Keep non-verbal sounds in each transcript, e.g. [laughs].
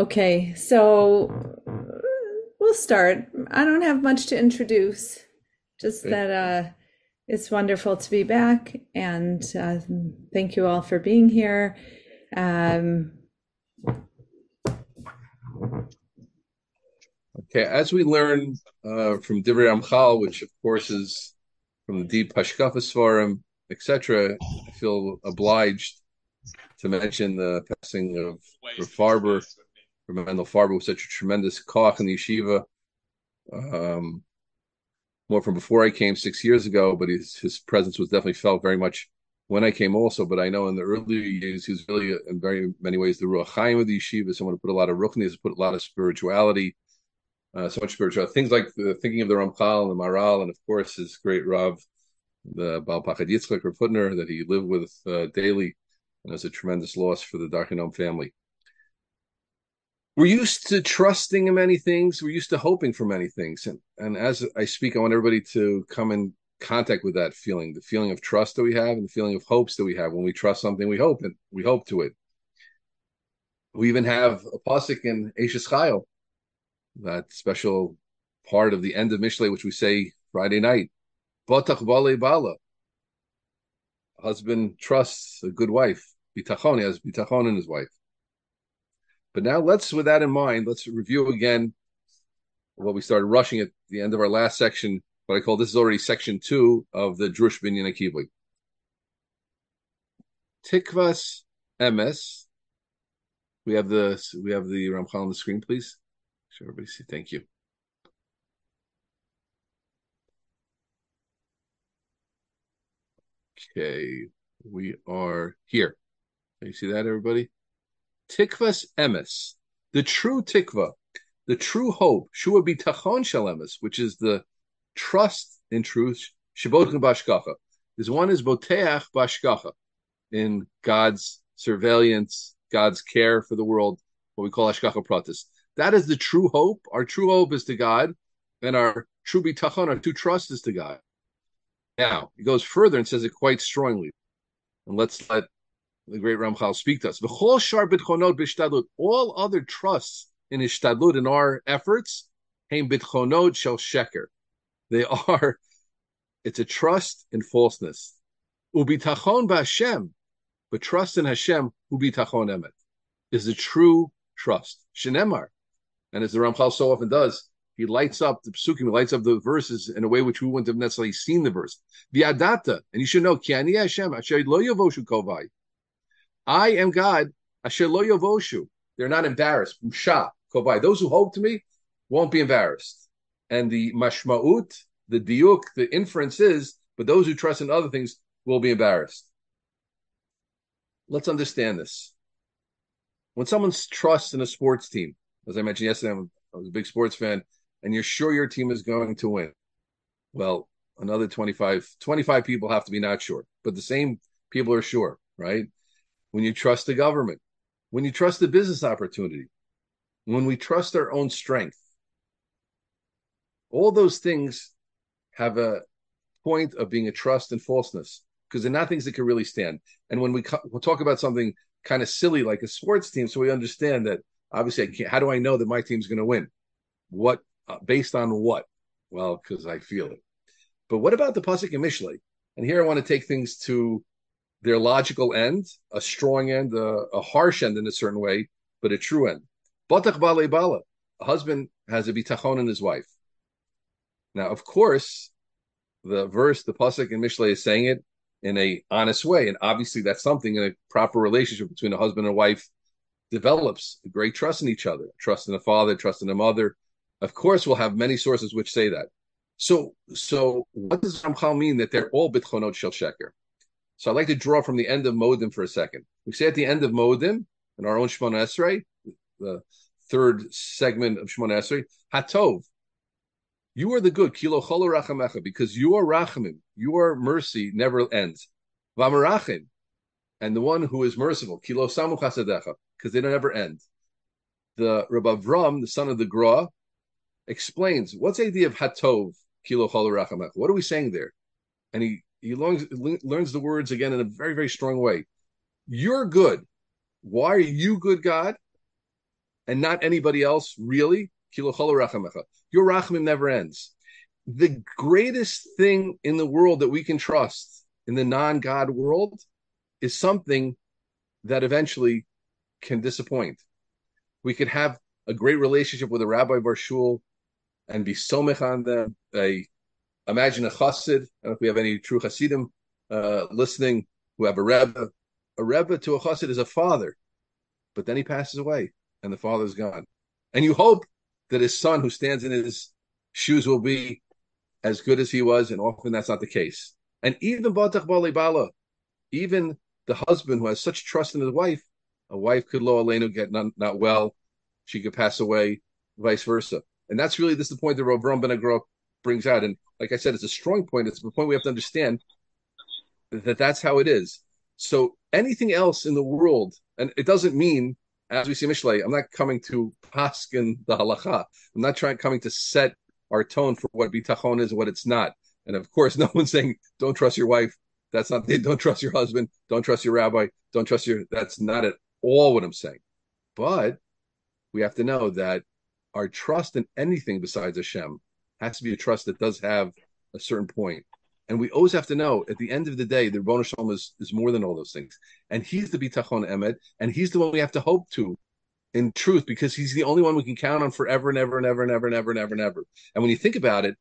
Okay, so we'll start. I don't have much to introduce, just that uh, it's wonderful to be back, and uh, thank you all for being here. Um, Okay, as we learn uh, from Divrei Ramchal, which of course is from the deep Hashkafas Forum, etc., I feel obliged to mention the passing of Rav Farber, Rav Mendel Farber, was such a tremendous koch in the yeshiva. Um, more from before I came six years ago, but his his presence was definitely felt very much when I came also. But I know in the earlier years he was really, in very many ways, the Ruach Chaim of the yeshiva, someone who put a lot of ruchnis, put a lot of spirituality uh, so much spiritual things like the thinking of the Ramchal and the Maharal, and of course his great Rav, the Baal Pachad Yitzchak or Hutner that he lived with uh, daily, and was a tremendous loss for the Darche Noam family. We're used to trusting in many things. We're used to hoping for many things, and and as I speak, I want everybody to come in contact with that feeling, the feeling of trust that we have, and the feeling of hopes that we have when we trust something. We hope it. We hope to it. We even have a pasuk in Eishes Chayil that special part of the end of Mishlei, which we say Friday night. Botach bale bala. Husband trusts a good wife. Bitachon, he has bitachon in his wife. But now let's, with that in mind, let's review again what we started rushing at the end of our last section, what I call this is already section two of the Drush Binyan Akivli. Tikvas emes. We have the we have the Ramchal on the screen, please. Sure, everybody see. Thank you. Okay, we are here. Can you see that, everybody? Tikvas emes, the true tikva, the true hope, shua bitachon shel emes, which is the trust in truth, shabotchen bashkacha. This one is boteach bashkacha, in God's surveillance, God's care for the world, what we call ashkacha pratis. That is the true hope. Our true hope is to God, and our true bitachon, our true trust is to God. Now, he goes further and says it quite strongly. And let's let the great Ramchal speak to us. V'chol shar bitchonot b'shtadlut. All other trusts in his shtadlut, in our efforts, heim bitchonot shel sheker. They are, it's a trust in falseness. Ubitachon b'Hashem, but trust in Hashem, ubitachon emet, is the true trust. Shenemar. And as the Ramchal so often does, he lights up the psukim, he lights up the verses in a way which we wouldn't have necessarily seen the verse. V'adata, and you should know, ki ani Hashem, asher lo yavoshu kovai. I am God. They're not embarrassed. Those who hope to me won't be embarrassed. And the mashmaut, the diuk, the inference is, but those who trust in other things will be embarrassed. Let's understand this. When someone trusts in a sports team, as I mentioned yesterday, I'm, I was a big sports fan, and you're sure your team is going to win. Well, another 25, 25 people have to be not sure, but the same people are sure, right? When you trust the government, when you trust the business opportunity, when we trust our own strength, all those things have a point of being a trust and falseness because they're not things that can really stand. And when we co- we'll talk about something kind of silly like a sports team, so we understand that obviously, I can't, how do I know that my team's going to win? What uh, based on what? Well, because I feel it. But what about the pasuk and Mishlei? And here I want to take things to their logical end, a strong end, a, a harsh end in a certain way, but a true end. Batach bale bala. A husband has a bitachon in his wife. Now, of course, the verse, the pasuk in Mishlei is saying it in a honest way, and obviously that's something in a proper relationship between a husband and wife develops a great trust in each other, trust in a father, trust in a mother. Of course, we'll have many sources which say that. So, so what does Ramchal mean that they're all bitchonot shel sheker? So I'd like to draw from the end of Modim for a second. We say at the end of Modim, in our own Shemona Esrei, the third segment of Shemona Esrei, Hatov, you are the good, kilo rachamecha, because are rachamim, your mercy never ends. Vamarachim, and the one who is merciful, kilo samu chasadecha, because they don't ever end. The Rabbi Avram, the son of the Gra, explains what's the idea of Hatov, kilo cholo rachamecha. What are we saying there? And he he learns learns the words again in a very very strong way. You're good. Why are you good, God? and not anybody else, really, your rachamim never ends. The greatest thing in the world that we can trust in the non-God world is something that eventually can disappoint. We could have a great relationship with a rabbi Barshul and be somech on them. A, imagine a chassid. I don't know if we have any true chassidim uh, listening who have a rebbe. A rebbe to a chassid is a father, but then he passes away and the father's gone. And you hope that his son who stands in his shoes will be as good as he was, and often that's not the case. And even Batach Bala, even the husband who has such trust in his wife, a wife could lo alenu get not, not well, she could pass away, vice versa. And that's really this is the point that Rav Ben Agro brings out. And like I said, it's a strong point. It's the point we have to understand that that's how it is. So anything else in the world, and it doesn't mean, as we see Mishlei, I'm not coming to paskin the halacha. I'm not trying coming to set our tone for what bitachon is and what it's not. And of course, [laughs] no one's saying don't trust your wife. That's not [laughs] don't trust your husband. Don't trust your rabbi. Don't trust your. That's not at all what I'm saying. But we have to know that our trust in anything besides Hashem has to be a trust that does have a certain point. And we always have to know at the end of the day, the Ribono Shel Olam is, is more than all those things. And he's the Bitachon Emet, and he's the one we have to hope to in truth, because he's the only one we can count on forever and ever and ever and ever and ever and ever and ever. And when you think about it,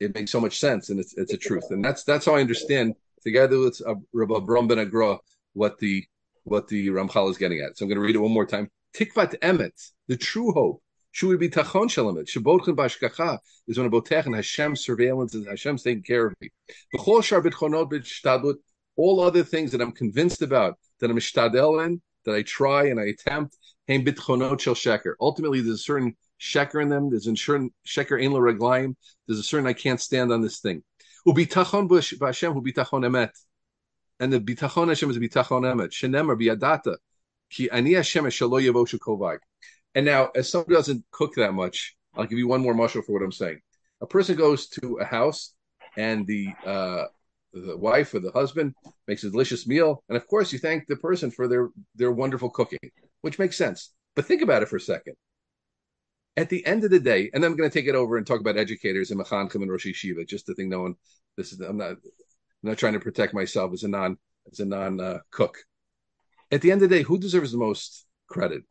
it makes so much sense and it's it's a truth. And that's that's how I understand together with uh, Rabbi Bram Ben Agra what the what the Ramchal is getting at. So I'm going to read it one more time. Tikvat Emet, the true hope, should be tachon shalamet. Shabotchen bashkacha is when about and Hashem's surveillance and Hashem's taking care of me. B'chol shar bitchonot b'shtadlut, all other things that I'm convinced about, that I'm shtadel in, that I try and I attempt, heim bitchonot shel sheker. Ultimately, there's a certain sheker in them. There's a certain sheker ein reglaim. There's a certain I can't stand on this thing. Ubitachon b'Hashem, ubitachon emet. And the bitachon Hashem is bitachon emet. Shenemar biyadata. Ki ani Hashem shalo yavoshu kovai. And now, as someone doesn't cook that much, I'll give you one more muscle for what I'm saying. A person goes to a house, and the uh, the wife or the husband makes a delicious meal, and of course, you thank the person for their their wonderful cooking, which makes sense. But think about it for a second. At the end of the day, and I'm going to take it over and talk about educators and Mechanchim and Rosh Yeshiva, just to think no one. This is I'm not I'm not trying to protect myself as a non as a non uh, cook. At the end of the day, who deserves the most credit?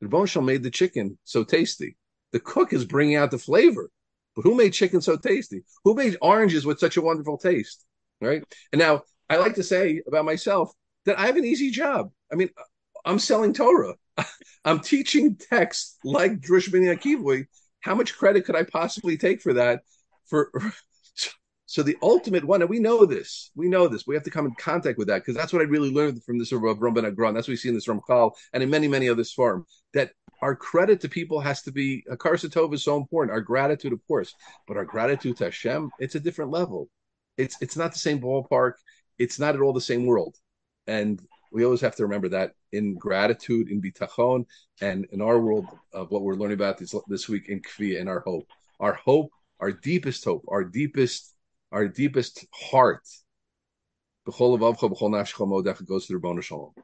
The Bonshal made the chicken so tasty. The cook is bringing out the flavor. But who made chicken so tasty? Who made oranges with such a wonderful taste? Right. And now I like to say about myself that I have an easy job. I mean, I'm selling Torah. [laughs] I'm teaching text like Drush Ben Akivoy. How much credit could I possibly take for that? For so the ultimate one, and we know this, we know this. We have to come in contact with that because that's what I really learned from this of Ramban Agron. That's what we see in this Ramchal and in many, many others form. That our credit to people has to be a karsatov is so important. Our gratitude, of course, but our gratitude to Hashem, it's a different level. It's it's not the same ballpark. It's not at all the same world, and we always have to remember that in gratitude, in bitachon, and in our world of what we're learning about this this week in kvi and our hope, our hope, our deepest hope, our deepest our deepest heart. goes to the Ribono Shel Olam.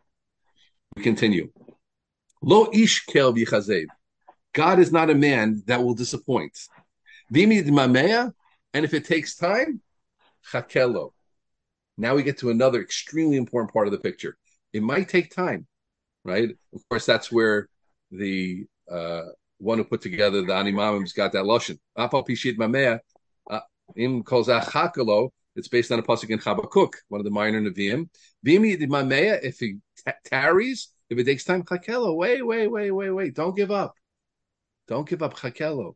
We continue. Lo ish kel God is not a man that will disappoint. And if it takes time, chakelo. Now we get to another extremely important part of the picture. It might take time, right? Of course, that's where the uh, one who put together the Ani Maamin's got that lotion. Im chakalo. It's based on a pasuk in Habakkuk, one of the minor Nevi'im. If he t- tarries, if it takes time, chakelo. Wait, wait, wait, wait, wait. Don't give up. Don't give up chakelo.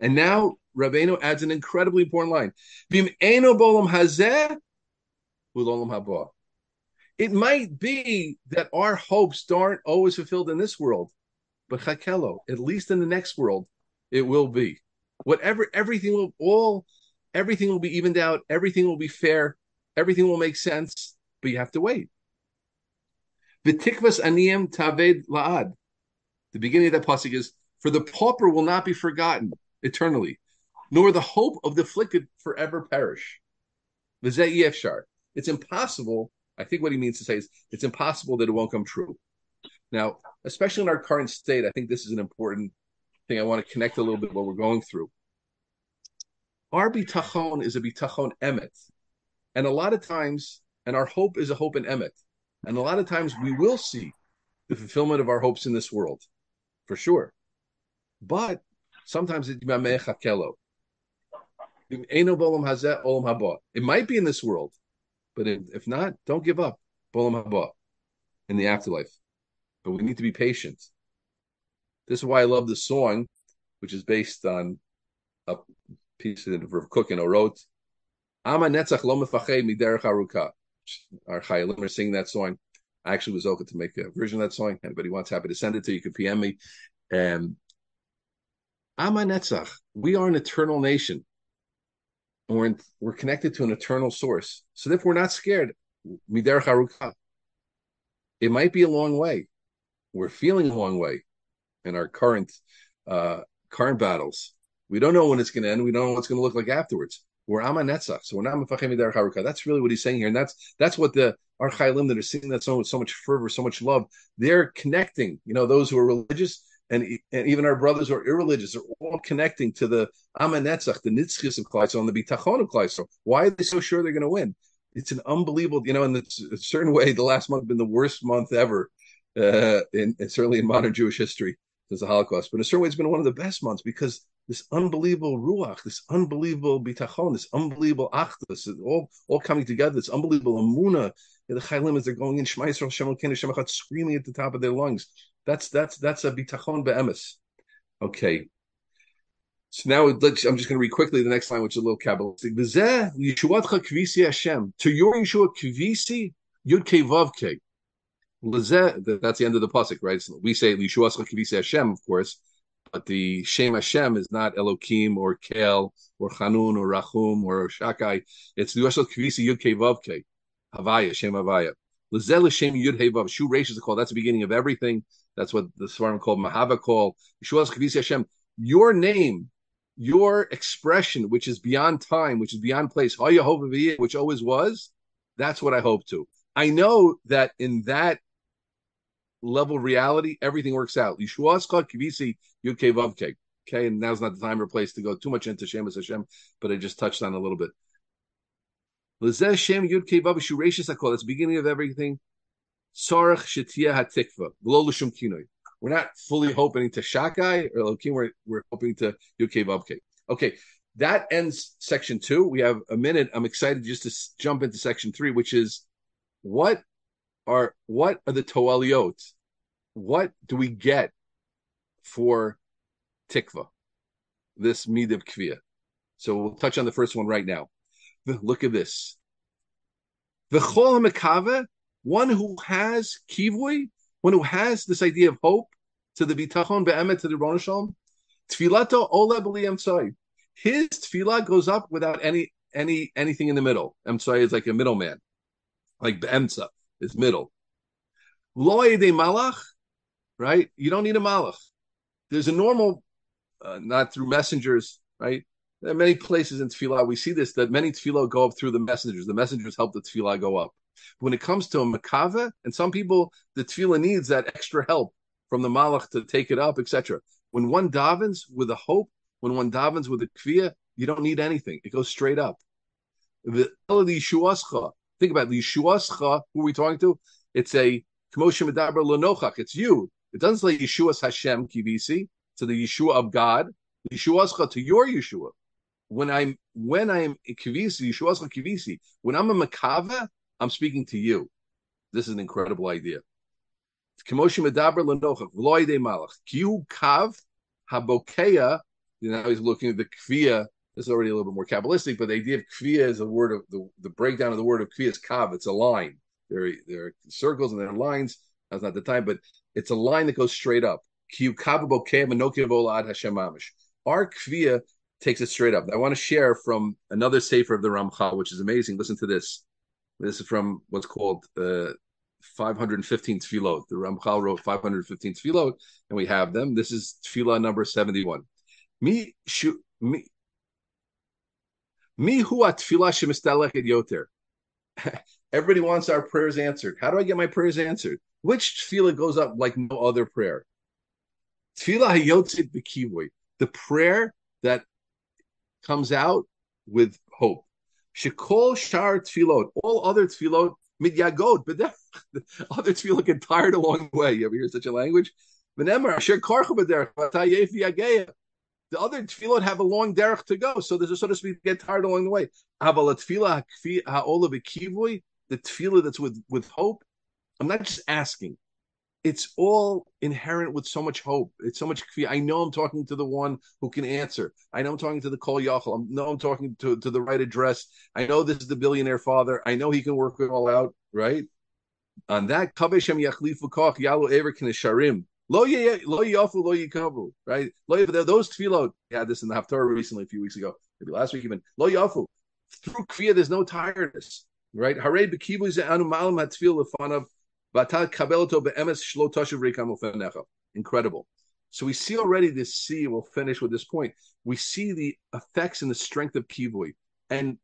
And now Rabbeinu adds an incredibly important line. Bim eno bolam hazeh ulolam haba. It might be that our hopes aren't always fulfilled in this world, but chakelo, at least in the next world, it will be. Whatever, everything will all everything will be evened out, everything will be fair, everything will make sense, but you have to wait. Taved la'ad. The beginning of that pasuk is, for the pauper will not be forgotten eternally, nor the hope of the afflicted forever perish. It's impossible. I think what he means to say is it's impossible that it won't come true. Now, especially in our current state, I think this is an important thing. I want to connect a little bit what we're going through. Our bitachon is a bitachon emet, and a lot of times, and our hope is a hope in emet, and a lot of times we will see the fulfillment of our hopes in this world, for sure. But sometimes it's it might be in this world, but if not, don't give up. In the afterlife. But we need to be patient. This is why I love the song, which is based on a piece of Rav Kook wrote. Ama netzach lo miderech aruka. Our chayalim are singing that song. I actually was open to make a version of that song. Anybody wants, happy to send it to you. You can PM me. Um, Ama netzach. We are an eternal nation and we're in, we're connected to an eternal source. So therefore, we're not scared. Miderech haruka. It might be a long way. We're feeling a long way in our current uh, current battles. We don't know when it's going to end. We don't know what it's going to look like afterwards. We're ama netzach, so we're not mefachem miderech haruka. That's really what he's saying here, and that's that's what the our chaylim that are singing that song with so much fervor, so much love. They're connecting. You know, those who are religious and, and even our brothers who are irreligious are all connecting to the Amanetzach, the Nitzchis of Klal Yisrael, and the Bitachon of Klal Yisrael. Why are they so sure they're going to win? It's an unbelievable, you know, in a certain way, the last month has been the worst month ever, uh, in, certainly in modern Jewish history since the Holocaust. But in a certain way, it's been one of the best months because this unbelievable ruach, this unbelievable bitachon, this unbelievable achdus, all all coming together, this unbelievable amuna. The chaylim as they're going in, Shema Yisrael, Shem screaming at the top of their lungs. That's that's that's a bitachon be'emes. Okay. So now I'm just going to read quickly the next line, which is a little kabbalistic. Yeshuatcha kvisi Hashem. To your Yeshua kvisi yud ke vav. That's the end of the pasuk, right? So we say Yeshuatcha kvisi Hashem, of course, but the Shem Hashem is not Elokim or Kel or Chanun or Rachum or Shakai. It's Yeshuatcha kvisi yud. Havaya, Shem Havaya. Lazel Shem Yud Vav. Shu Reish is called. That's the beginning of everything. That's what the Svarim called Mahava call. Hashem. Your name, your expression, which is beyond time, which is beyond place, which always was, that's what I hope to. I know that in that level reality, everything works out. Okay, and now's not the time or place to go too much into Shemus Hashem, but I just touched on a little bit. That's the beginning of everything. We're not fully hoping to Shakai or Elohim. We're, we're hoping to Vavke. Okay, that ends section two. We have a minute. I'm excited just to jump into section three, which is what are what are the toaliot? What do we get for tikva? This mid of kviya. So we'll touch on the first one right now. Look at this. The chol mekave one who has kivui, one who has this idea of hope to the bitachon be'emet to the Ron Shalom, tfilato ola b'li His tefillah goes up without any any anything in the middle. Emsai is like a middleman, like be'emtza is middle. Lo de malach, right? You don't need a malach. There's a normal, uh, not through messengers, right? There are many places in tefillah we see this that many tefillah go up through the messengers. The messengers help the tefillah go up. When it comes to a makava, and some people, the tefillah needs that extra help from the malach to take it up, etc. When one davens with a hope, when one davens with a kviya, you don't need anything. It goes straight up. The Think about the Yeshuascha. Who are we talking to? It's a Kmoshe Medaber Lenochach. It's you. It doesn't say Yeshuas Hashem Kivisi to the Yeshua of God. Yeshuascha to your Yeshua. When I'm when I'm Kivisi, Yeshuascha Kivisi. When I'm a Makava, I'm speaking to you. This is an incredible idea. Kamoshi medaber lenochach v'loide malach kiu kav habokeya. Now he's looking at the kviya. This is already a little bit more kabbalistic, but the idea of kviya is a word of the, the breakdown of the word of kviya is kav. It's a line. There, there are circles and there are lines. That's not the time, but it's a line that goes straight up. Our kviya takes it straight up. I want to share from another sefer of the Ramchal, which is amazing. Listen to this. This is from what's called uh, 515 tefillot. The Ramchal wrote 515 tefillot, and we have them. This is tefillah number 71. Me, shu, [laughs] Everybody wants our prayers answered. How do I get my prayers answered? Which tefillah goes up like no other prayer? Tefillah hayotzit b'kivui, the prayer that comes out with hope. Shekol shar tefillot, all other tefillot midyagod, but the [laughs] other tefillot get tired along the way. You ever hear such a language? The other tefillot have a long derech to go, so there's a so to speak get tired along the way. The tefillah that's with with hope. I'm not just asking. It's all inherent with so much hope. It's so much. I know I'm talking to the one who can answer. I know I'm talking to the kol yachal. I know I'm talking to, to the right address. I know this is the billionaire father. I know he can work it all out. Right on that kaveshem yachlifu koch yalu ever kinesharim Lo lo yafu lo yikavu, right? Those tefillot. We had this in the Haftarah recently, a few weeks ago, maybe last week even. Lo yafu. Through kviya, there's no tiredness, right? Hare malam lefanav v'ata kabeloto beemes shlo tashuv ufenecha. Incredible. So we see already this see. We'll finish with this point. We see the effects and the strength of kivui, and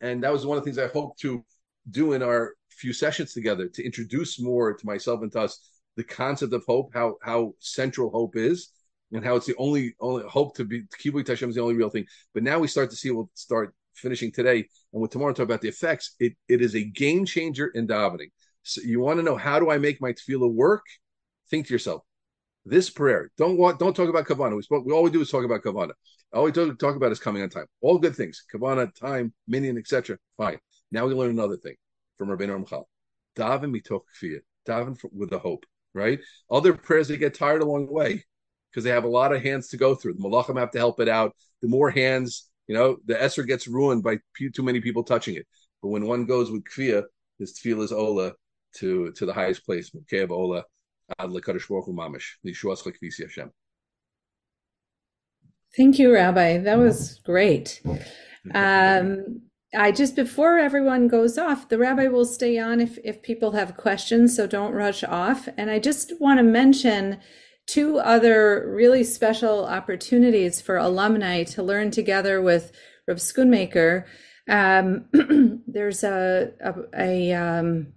and that was one of the things I hope to do in our few sessions together to introduce more to myself and to us the concept of hope, how how central hope is, and how it's the only only hope to be Kibui Tashem is the only real thing. But now we start to see we'll start finishing today, and with tomorrow talk about the effects. It it is a game changer in davening. So you want to know how do I make my tefillah work? Think to yourself, this prayer. Don't want don't talk about kavana. We spoke. We all we do is talk about kavana. All we talk, talk about is coming on time. All good things. Kavana, time, minyan, etc. Fine. Now we learn another thing from Rabbeinu Ramchal. Daven mitoch kfiyah. Daven with the hope right? Other prayers they get tired along the way because they have a lot of hands to go through. The malachim have to help it out. The more hands, you know, the esser gets ruined by too many people touching it. But when one goes with kfiyah, his tefillah is ola to to the highest place. ola ad lekadosh mamish Hashem. Thank you, Rabbi. That was great. [laughs] Um, I just before everyone goes off, the rabbi will stay on if if people have questions, so don't rush off. And I just want to mention two other really special opportunities for alumni to learn together with Rav Schoonmaker. Um, [clears throat] there's a a, a um,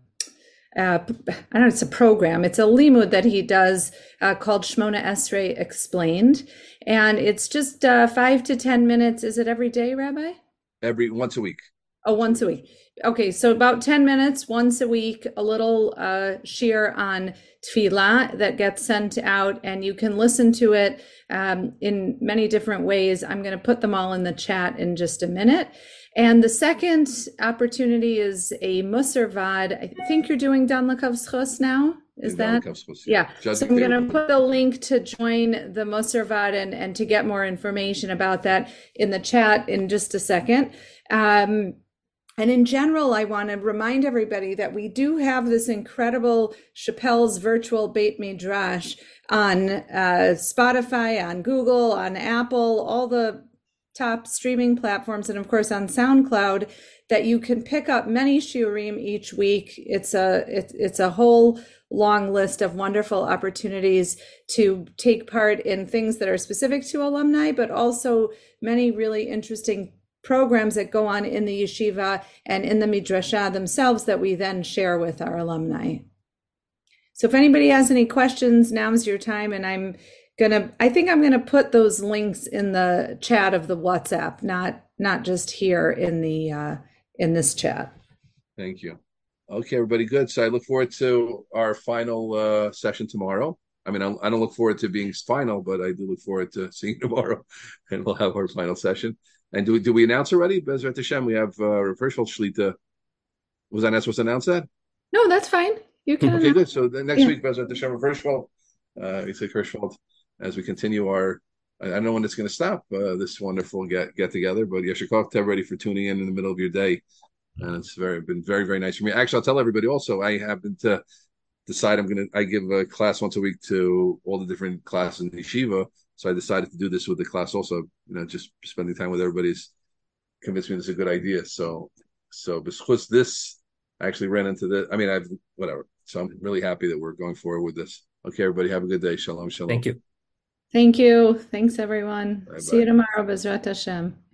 uh, I don't know, it's a program. It's a limud that he does uh, called Shmona Esrei Explained. And it's just uh, five to 10 minutes. Is it every day, Rabbi? Every once a week. Oh, once a week. Okay, so about 10 minutes once a week, a little uh, shiur on tefillah that gets sent out, and you can listen to it um, in many different ways. I'm going to put them all in the chat in just a minute. And the second opportunity is a Musar Vad. I think you're doing Dan Lakav's now. Is that? Yeah. So I'm going to put the link to join the Musar Vad and, and to get more information about that in the chat in just a second. Um, and in general, I want to remind everybody that we do have this incredible Shapell's virtual Beit Midrash on uh, Spotify, on Google, on Apple, all the top streaming platforms, and of course on SoundCloud. That you can pick up many shiurim each week. It's a it, it's a whole long list of wonderful opportunities to take part in things that are specific to alumni, but also many really interesting programs that go on in the yeshiva and in the midrasha themselves that we then share with our alumni. So if anybody has any questions, now's your time. And I'm gonna, I think I'm gonna put those links in the chat of the WhatsApp, not not just here in the uh, in this chat. Thank you. Okay, everybody, good. So I look forward to our final uh, session tomorrow. I mean, I don't look forward to being final, but I do look forward to [laughs] seeing you tomorrow, and we'll have our final session. And do we, do we announce already? Bezrat Hashem, we have uh, Herschel Shlita. Was I not supposed to announce that? No, that's fine. You can. okay, good. So the next yeah. week, Bezrat Hashem, Hirschfeld, uh, Yitzhak Hirschfeld, as we continue our, I don't know when it's going to stop, uh, this wonderful get get together, but Yeshikov, ready for tuning in in the middle of your day. And it's very been very, very nice for me. Actually, I'll tell everybody also, I happen to decide I'm going to, I give a class once a week to all the different classes in yeshiva so I decided to do this with the class also. You know, just spending time with everybody's convinced me this is a good idea. So, so because this, I actually ran into the. I mean, I've whatever. So I'm really happy that we're going forward with this. Okay, everybody, have a good day. Shalom, shalom. Thank you. Thank you. Thanks, everyone. Bye-bye. See you tomorrow, Bezrat Hashem.